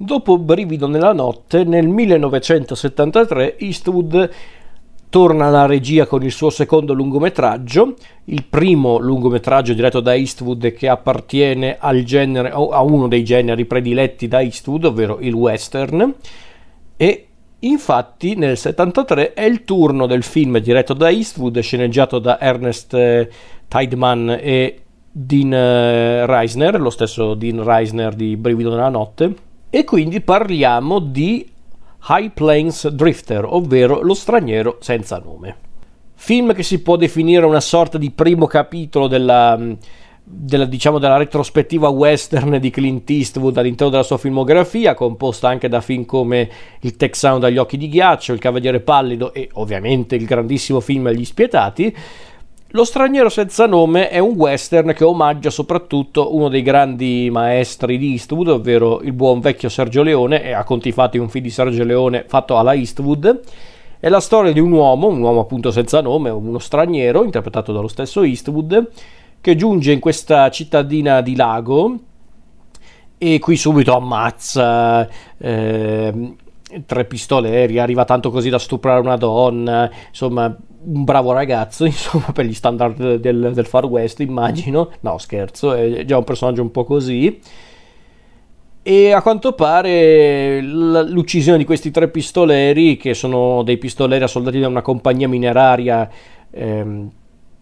Dopo Brivido nella notte, nel 1973 Eastwood torna alla regia con il suo secondo lungometraggio, il primo lungometraggio diretto da Eastwood che appartiene al genere, a uno dei generi prediletti da Eastwood, ovvero il western, e infatti nel 73 è il turno del film diretto da Eastwood, sceneggiato da Ernest eh, Tideman e Dean eh, Reisner, lo stesso Dean Reisner di Brivido nella notte, e quindi parliamo di High Plains Drifter, ovvero Lo straniero senza nome. Film che si può definire una sorta di primo capitolo della, della, diciamo, della retrospettiva western di Clint Eastwood all'interno della sua filmografia, composta anche da film come Il Texano dagli occhi di ghiaccio, Il Cavaliere Pallido e ovviamente il grandissimo film Gli Spietati. Lo straniero senza nome è un western che omaggia soprattutto uno dei grandi maestri di Eastwood, ovvero il buon vecchio Sergio Leone, e a conti fatti un film di Sergio Leone fatto alla Eastwood. È la storia di un uomo, un uomo appunto senza nome, uno straniero, interpretato dallo stesso Eastwood, che giunge in questa cittadina di lago e qui subito ammazza eh, tre pistoleri, arriva tanto così da stuprare una donna, insomma un bravo ragazzo, insomma, per gli standard del, del, Far West, immagino. No, scherzo, è già un personaggio un po' così. E a quanto pare l'uccisione di questi tre pistoleri, che sono dei pistoleri assoldati da una compagnia mineraria, ehm,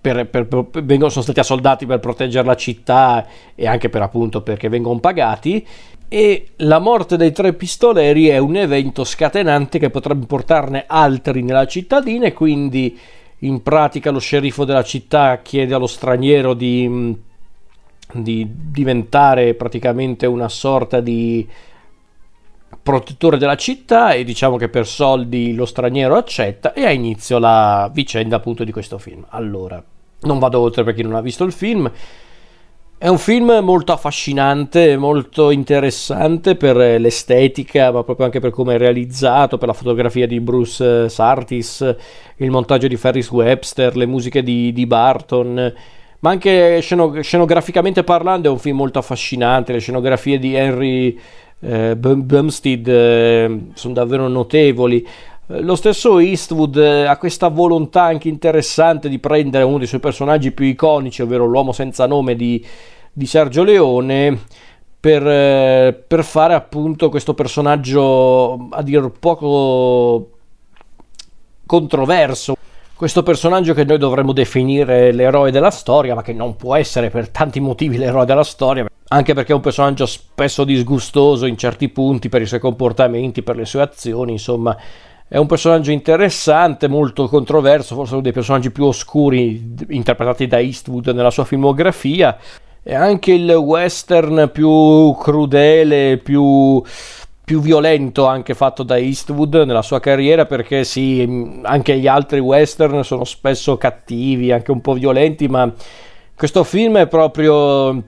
per, per, per, sono stati assoldati per proteggere la città e anche per appunto perché vengono pagati. E la morte dei tre pistoleri è un evento scatenante che potrebbe portarne altri nella cittadina e quindi in pratica lo sceriffo della città chiede allo straniero di, di diventare praticamente una sorta di protettore della città e diciamo che per soldi lo straniero accetta e ha inizio la vicenda appunto di questo film. Allora, non vado oltre per chi non ha visto il film. È un film molto affascinante, molto interessante per l'estetica, ma proprio anche per come è realizzato, per la fotografia di Bruce Sartis, il montaggio di Ferris Webster, le musiche di, di Barton, ma anche scenograficamente parlando è un film molto affascinante, le scenografie di Henry eh, Bumstead eh, sono davvero notevoli. Eh, lo stesso Eastwood eh, ha questa volontà anche interessante di prendere uno dei suoi personaggi più iconici, ovvero l'uomo senza nome di, di Sergio Leone, per, eh, per, fare appunto questo personaggio a dir poco controverso. Questo personaggio che noi dovremmo definire l'eroe della storia, ma che non può essere per tanti motivi l'eroe della storia, anche perché è un personaggio spesso disgustoso in certi punti per i suoi comportamenti, per le sue azioni, insomma è un personaggio interessante, molto controverso, forse uno dei personaggi più oscuri interpretati da Eastwood nella sua filmografia. È anche il western più crudele, più, più violento anche fatto da Eastwood nella sua carriera perché sì, anche gli altri western sono spesso cattivi, anche un po' violenti, ma questo film è proprio,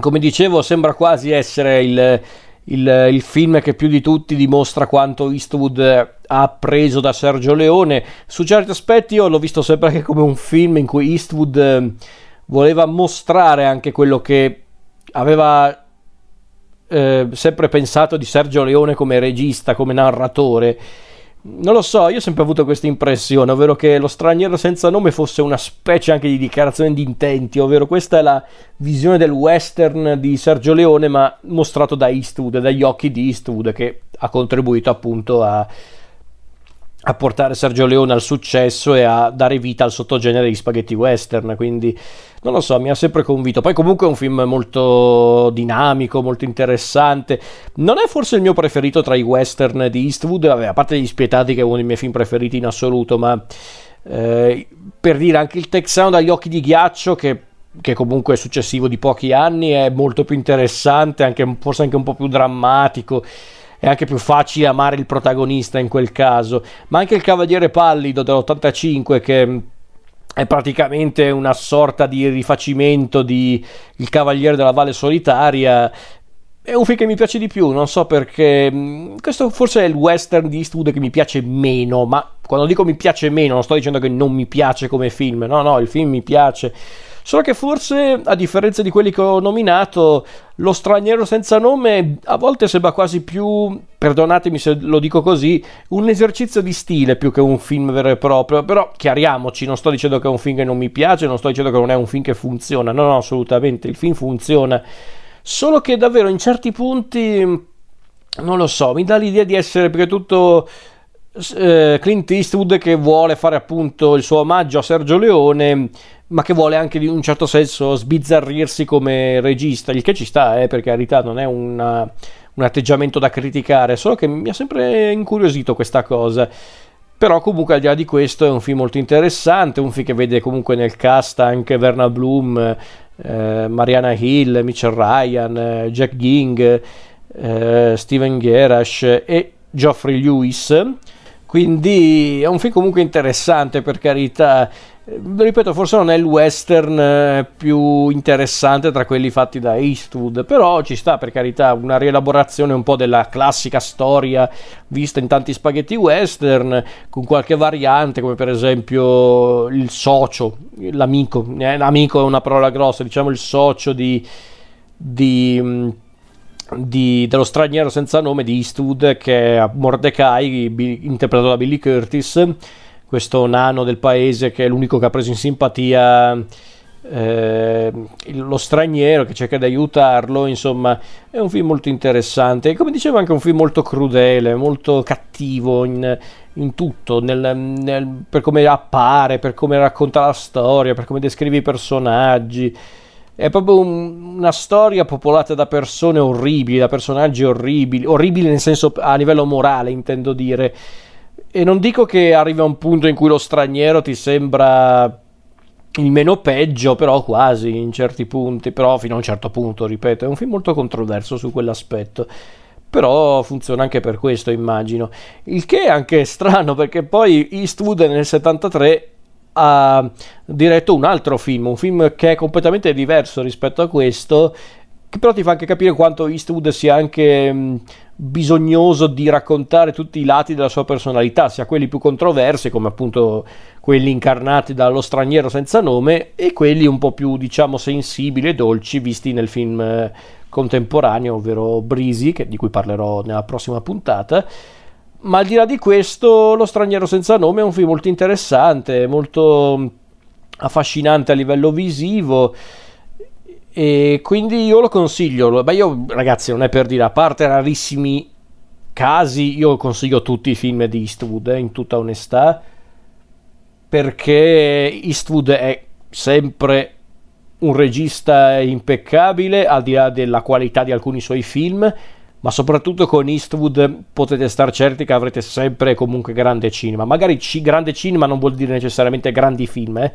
come dicevo, sembra quasi essere il, il, il, film che più di tutti dimostra quanto Eastwood ha appreso da Sergio Leone. Su certi aspetti io l'ho visto sempre anche come un film in cui Eastwood eh, voleva mostrare anche quello che aveva eh, sempre pensato di Sergio Leone come regista, come narratore non lo so, io ho sempre avuto questa impressione, ovvero che lo straniero senza nome fosse una specie anche di dichiarazione di intenti, ovvero questa è la visione del western di Sergio Leone, ma mostrato da Eastwood, dagli occhi di Eastwood, che ha contribuito appunto a, a portare Sergio Leone al successo e a dare vita al sottogenere di spaghetti western, quindi non lo so, mi ha sempre convinto. Poi comunque è un film molto dinamico, molto interessante. Non è forse il mio preferito tra i western di Eastwood, vabbè, a parte gli spietati che è uno dei miei film preferiti in assoluto, ma eh, per dire anche il Texano dagli occhi di ghiaccio che che comunque è successivo di pochi anni, è molto più interessante, anche, forse anche un po' più drammatico è anche più facile amare il protagonista in quel caso. Ma anche il Cavaliere Pallido dell'85 che è praticamente una sorta di rifacimento di Il Cavaliere della Valle Solitaria. È un film che mi piace di più, non so perché. Mm, questo forse è il western di Eastwood che mi piace meno, ma quando dico mi piace meno non sto dicendo che non mi piace come film, no, no, il film mi piace Solo che forse, a differenza di quelli che ho nominato, Lo straniero senza nome a volte sembra quasi più, perdonatemi se lo dico così, un esercizio di stile più che un film vero e proprio. Però chiariamoci, non sto dicendo che è un film che non mi piace, non sto dicendo che non è un film che funziona. No, no, assolutamente, il film funziona. Solo che davvero in certi punti, non lo so, mi dà l'idea di essere prima di tutto eh, Clint Eastwood che vuole fare appunto il suo omaggio a Sergio Leone ma che vuole anche in un certo senso sbizzarrirsi come regista, il che ci sta, eh, per carità, non è una, un atteggiamento da criticare, solo che mi ha sempre incuriosito questa cosa. Però comunque al di là di questo è un film molto interessante, un film che vede comunque nel cast anche Verna Bloom, eh, Mariana Hill, Mitchell Ryan, Jack Ging, eh, Steven Gerash e Geoffrey Lewis. Quindi è un film comunque interessante per carità. Eh, ripeto, forse non è il western eh, più interessante tra quelli fatti da Eastwood, però ci sta per carità una rielaborazione un po' della classica storia vista in tanti spaghetti western, con qualche variante, come per esempio il socio, l'amico, eh, l'amico è una parola grossa, diciamo il socio di, di di, dello straniero senza nome di Eastwood che è Mordecai interpretato da Billy Curtis questo nano del paese che è l'unico che ha preso in simpatia eh, lo straniero che cerca di aiutarlo insomma è un film molto interessante. E come dicevo anche un film molto crudele molto cattivo in, in tutto nel, nel, per come appare per come racconta la storia per come descrive i personaggi è proprio un, una storia popolata da persone orribili, da personaggi orribili, orribili nel senso a livello morale, intendo dire. E non dico che arriva a un punto in cui lo straniero ti sembra il meno peggio, però quasi in certi punti, però fino a un certo punto, ripeto, è un film molto controverso su quell'aspetto. Però funziona anche per questo, immagino. Il che è anche strano perché poi Eastwood nel 73 ha diretto un altro film, un film che è completamente diverso rispetto a questo, che però ti fa anche capire quanto Eastwood sia anche mh, bisognoso di raccontare tutti i lati della sua personalità, sia quelli più controversi, come appunto quelli incarnati dallo straniero senza nome, e quelli un po' più, diciamo, sensibili e dolci, visti nel film eh, contemporaneo, ovvero Breezy, che, di cui parlerò nella prossima puntata ma al di là di questo, Lo straniero senza nome è un film molto interessante, molto affascinante a livello visivo e quindi io lo consiglio. Ma io, ragazzi, non è per dire, a parte rarissimi casi, io consiglio tutti i film di Eastwood, eh, in tutta onestà, perché Eastwood è sempre un regista impeccabile, al di là della qualità di alcuni suoi film ma soprattutto con Eastwood potete star certi che avrete sempre comunque grande cinema. Magari c- grande cinema non vuol dire necessariamente grandi film, eh?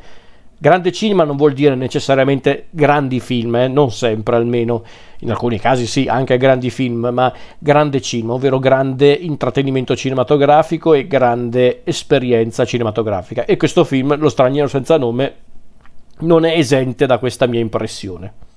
Grande cinema non vuol dire necessariamente grandi film, eh? non sempre almeno, in alcuni casi sì, anche grandi film, ma grande cinema, ovvero grande intrattenimento cinematografico e grande esperienza cinematografica. E questo film, Lo straniero senza nome, non è esente da questa mia impressione.